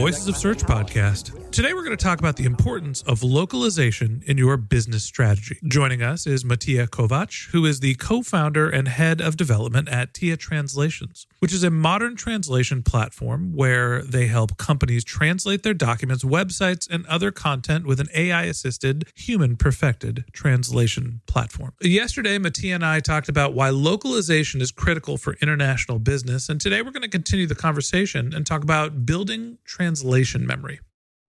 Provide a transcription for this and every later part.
Voices of Search podcast. Today we're going to talk about the importance of localization in your business strategy. Joining us is Matija Kovac, who is the co-founder and head of development at Taia Translations, which is a modern translation platform where they help companies translate their documents, websites, and other content with an AI-assisted, human-perfected translation platform. Yesterday, Matija and I talked about why localization is critical for international business, and today we're going to continue the conversation and talk about building translation memory.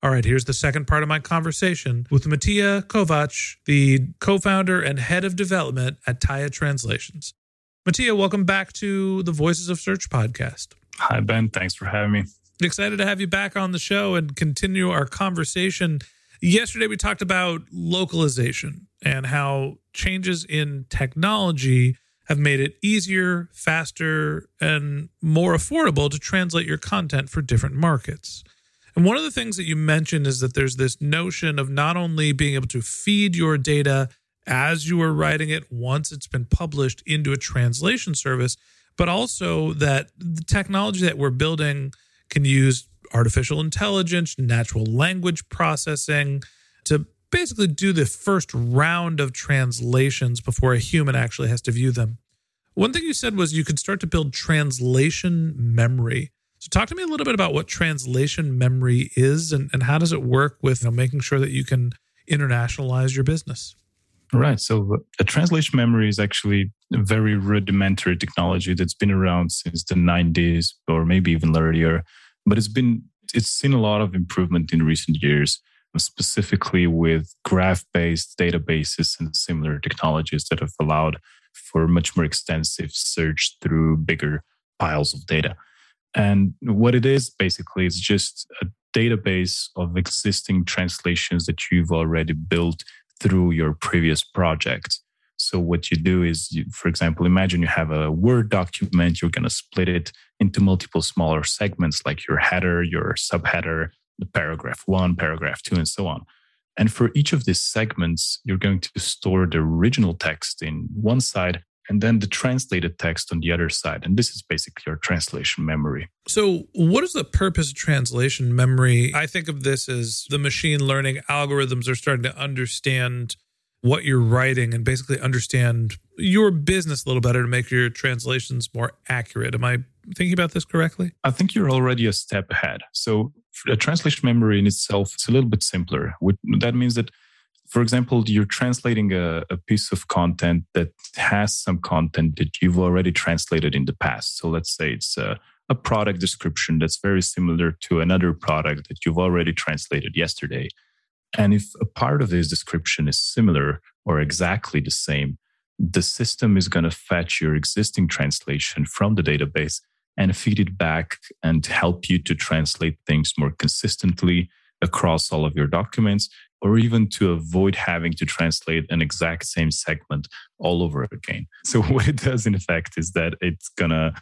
All right, here's the second part of my conversation with Matija Kovac, the co founder and head of development at Taia Translations. Matija, welcome back to the Voices of Search podcast. Hi, Ben. Thanks for having me. Excited to have you back on the show and continue our conversation. Yesterday, we talked about localization and how changes in technology have made it easier, faster, and more affordable to translate your content for different markets. And one of the things that you mentioned is that there's this notion of not only being able to feed your data as you are writing it once it's been published into a translation service, but also that the technology that we're building can use artificial intelligence, natural language processing to basically do the first round of translations before a human actually has to view them. One thing you said was you could start to build translation memory. So talk to me a little bit about what translation memory is and, and how does it work with you know, making sure that you can internationalize your business? Right. So, a translation memory is actually a very rudimentary technology that's been around since the 90s or maybe even earlier. But it's been it's seen a lot of improvement in recent years, specifically with graph-based databases and similar technologies that have allowed for much more extensive search through bigger piles of data. And what it is basically is just a database of existing translations that you've already built through your previous project. So what you do is, you, for example, imagine you have a Word document. You're going to split it into multiple smaller segments, like your header, your subheader, the paragraph one, paragraph two, and so on. And for each of these segments, you're going to store the original text in one side and then the translated text on the other side. And this is basically your translation memory. So, what is the purpose of translation memory? I think of this as the machine learning algorithms are starting to understand what you're writing and basically understand your business a little better to make your translations more accurate. Am I thinking about this correctly? I think you're already a step ahead. So, a translation memory in itself is a little bit simpler. That means that For example, you're translating a, a piece of content that has some content that you've already translated in the past. So let's say it's a, a product description that's very similar to another product that you've already translated yesterday. And if a part of this description is similar or exactly the same, the system is going to fetch your existing translation from the database and feed it back and help you to translate things more consistently across all of your documents or even to avoid having to translate an exact same segment all over again. So, what it does in effect is that it's going to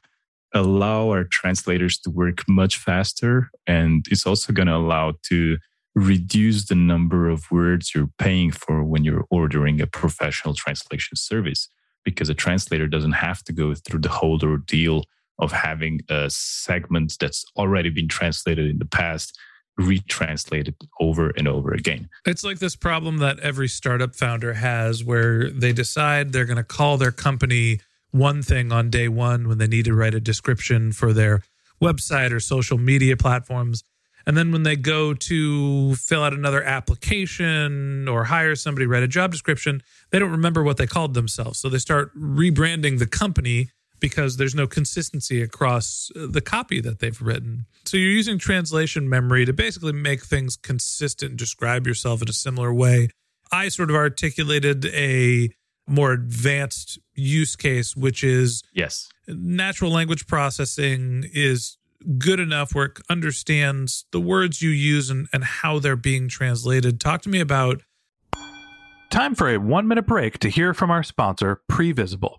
allow our translators to work much faster. And it's also going to allow to reduce the number of words you're paying for when you're ordering a professional translation service because a translator doesn't have to go through the whole ordeal of having a segment that's already been translated in the past retranslated over and over again. It's like this problem that every startup founder has where they decide they're going to call their company one thing on day one when they need to write a description for their website or social media platforms. And then when they go to fill out another application or hire somebody, write a job description, they don't remember what they called themselves. So they start rebranding the company because there's no consistency across uh, the copy that they've written. So you're using translation memory to basically make things consistent, describe yourself in a similar way. I sort of articulated a more advanced use case, which is yes, natural language processing is good enough where it understands the words you use and, and how they're being translated. Talk to me about. Time for a one minute break to hear from our sponsor, Previsible.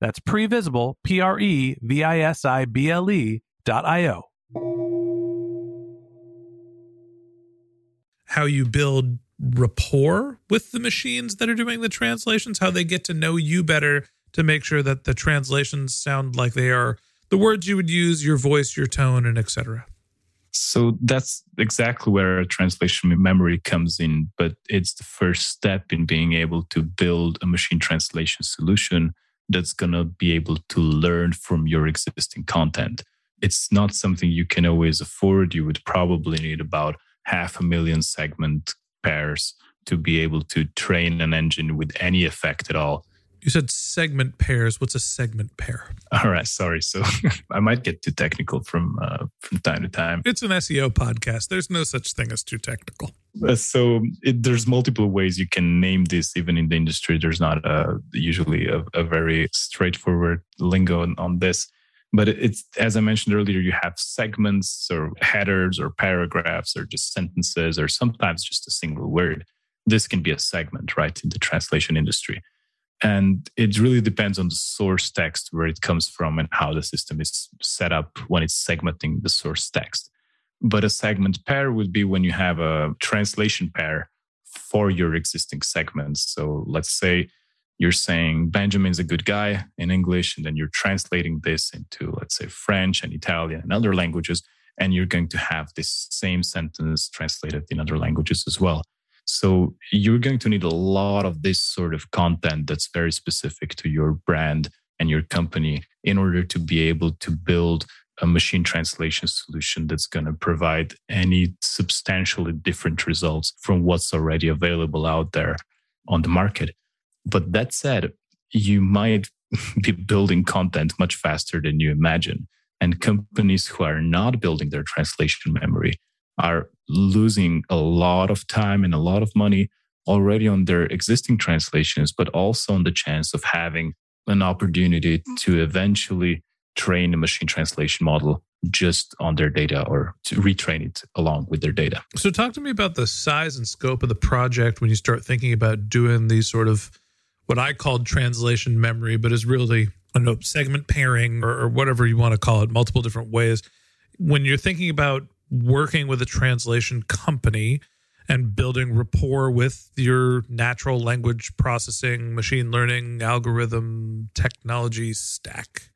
That's previsible, P R E V I S I B L E dot I O. How you build rapport with the machines that are doing the translations, how they get to know you better to make sure that the translations sound like they are the words you would use, your voice, your tone, and etc. So that's exactly where translation memory comes in, but it's the first step in being able to build a machine translation solution that's going to be able to learn from your existing content. It's not something you can always afford. You would probably need about half a million segment pairs to be able to train an engine with any effect at all. You said segment pairs. What's a segment pair? All right, sorry. So I might get too technical from uh, from time to time. It's an SEO podcast. There's no such thing as too technical. Uh, so it, there's multiple ways you can name this. Even in the industry, there's not a, usually a, a very straightforward lingo on, on this. But it's as I mentioned earlier, you have segments or headers or paragraphs or just sentences or sometimes just a single word. This can be a segment, right, in the translation industry. And it really depends on the source text where it comes from and how the system is set up when it's segmenting the source text. But a segment pair would be when you have a translation pair for your existing segments. So let's say you're saying Benjamin's a good guy in English, and then you're translating this into, let's say, French and Italian and other languages. And you're going to have this same sentence translated in other languages as well. So you're going to need a lot of this sort of content that's very specific to your brand and your company in order to be able to build a machine translation solution that's going to provide any substantially different results from what's already available out there on the market. But that said, you might be building content much faster than you imagine. And companies who are not building their translation memory are losing a lot of time and a lot of money already on their existing translations, but also on the chance of having an opportunity to eventually train a machine translation model just on their data or to retrain it along with their data. So, talk to me about the size and scope of the project when you start thinking about doing these sort of what I called translation memory, but is really, I don't know, segment pairing or, or whatever you want to call it, multiple different ways. When you're thinking about working with a translation company and building rapport with your natural language processing, machine learning, algorithm, technology stack.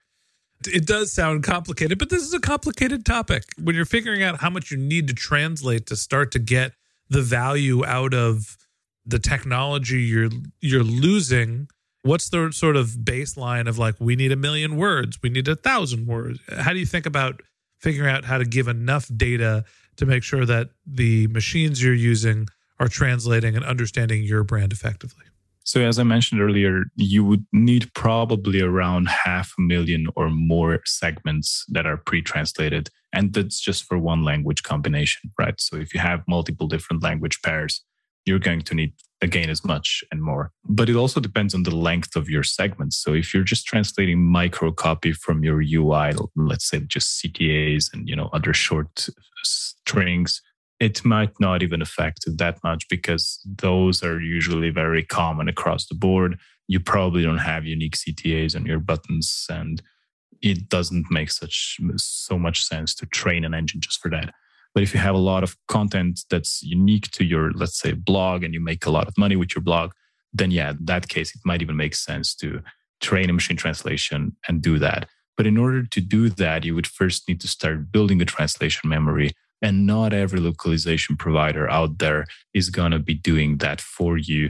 It does sound complicated, but this is a complicated topic. When you're figuring out how much you need to translate to start to get the value out of the technology you're you're losing, what's the sort of baseline of like we need a million words, we need a thousand words? How do you think about figuring out how to give enough data to make sure that the machines you're using are translating and understanding your brand effectively. So, as I mentioned earlier, you would need probably around half a million or more segments that are pre translated. And that's just for one language combination, right? So, if you have multiple different language pairs, you're going to need again as much and more. But it also depends on the length of your segments. So if you're just translating micro copy from your UI, let's say just CTAs and you know other short strings, it might not even affect it that much because those are usually very common across the board. You probably don't have unique CTAs on your buttons and it doesn't make such so much sense to train an engine just for that. But if you have a lot of content that's unique to your, let's say, blog and you make a lot of money with your blog, then yeah, that case, it might even make sense to train a machine translation and do that. But in order to do that, you would first need to start building a translation memory. And not every localization provider out there is going to be doing that for you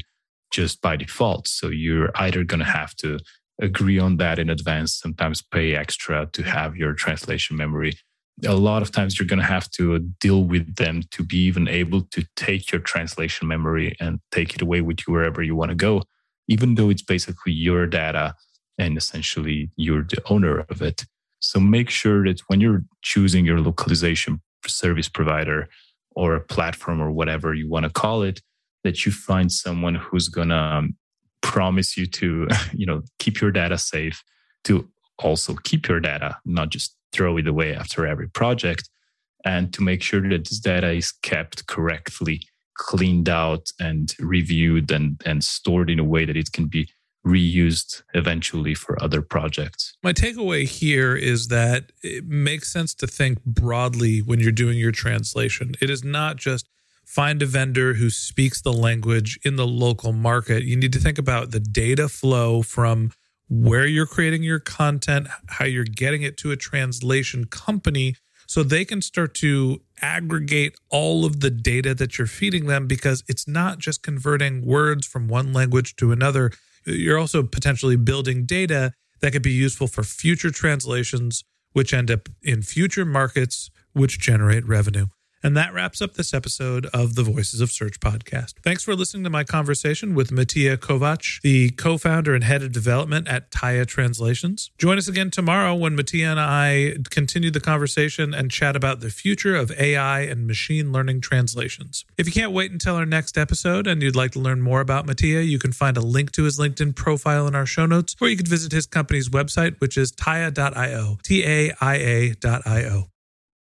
just by default. So you're either going to have to agree on that in advance, sometimes pay extra to have your translation memory a lot of times you're going to have to deal with them to be even able to take your translation memory and take it away with you wherever you want to go, even though it's basically your data and essentially you're the owner of it. So make sure that when you're choosing your localization service provider or a platform or whatever you want to call it, that you find someone who's going to um, promise you to, you know, keep your data safe, to also keep your data, not just throw it away after every project and to make sure that this data is kept correctly cleaned out and reviewed and, and stored in a way that it can be reused eventually for other projects. My takeaway here is that it makes sense to think broadly when you're doing your translation. It is not just find a vendor who speaks the language in the local market. You need to think about the data flow from where you're creating your content, how you're getting it to a translation company so they can start to aggregate all of the data that you're feeding them because it's not just converting words from one language to another. You're also potentially building data that could be useful for future translations, which end up in future markets, which generate revenue. And that wraps up this episode of the Voices of Search podcast. Thanks for listening to my conversation with Matija Kovac, the co founder and head of development at Taia Translations. Join us again tomorrow when Matija and I continue the conversation and chat about the future of AI and machine learning translations. If you can't wait until our next episode and you'd like to learn more about Matija, you can find a link to his LinkedIn profile in our show notes, or you could visit his company's website, which is taia.io, T A I A.io.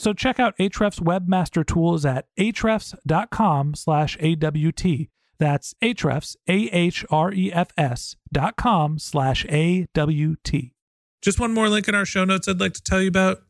So check out Ahrefs Webmaster Tools at ahrefs.com slash AWT. That's Ahrefs, A-H-R-E-F-S dot com slash A-W-T. Just one more link in our show notes I'd like to tell you about.